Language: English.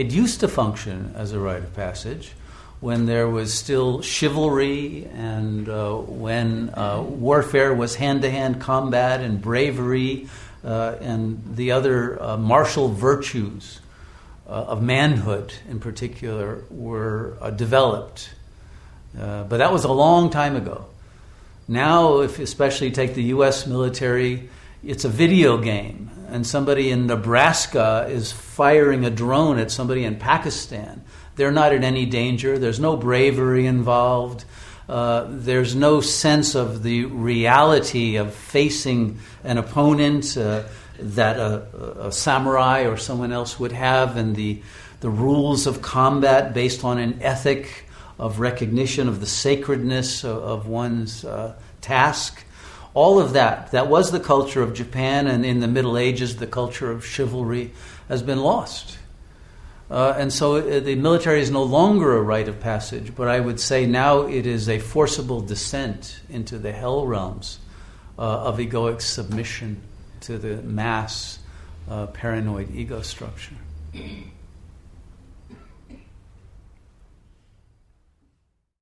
It used to function as a rite of passage when there was still chivalry and uh, when uh, warfare was hand to hand combat and bravery uh, and the other uh, martial virtues uh, of manhood in particular were uh, developed. but that was a long time ago. Now, if especially take the U.S. military, it's a video game, and somebody in Nebraska is firing a drone at somebody in Pakistan they're not in any danger. There's no bravery involved. Uh, there's no sense of the reality of facing an opponent uh, that a, a, samurai or someone else would have, and the, the rules of combat based on an ethic of recognition of the sacredness of, of one's uh, task. All of that, that was the culture of Japan, and in the Middle Ages, the culture of chivalry has been lost. Uh, and so uh, the military is no longer a rite of passage, but I would say now it is a forcible descent into the hell realms uh, of egoic submission to the mass uh, paranoid ego structure.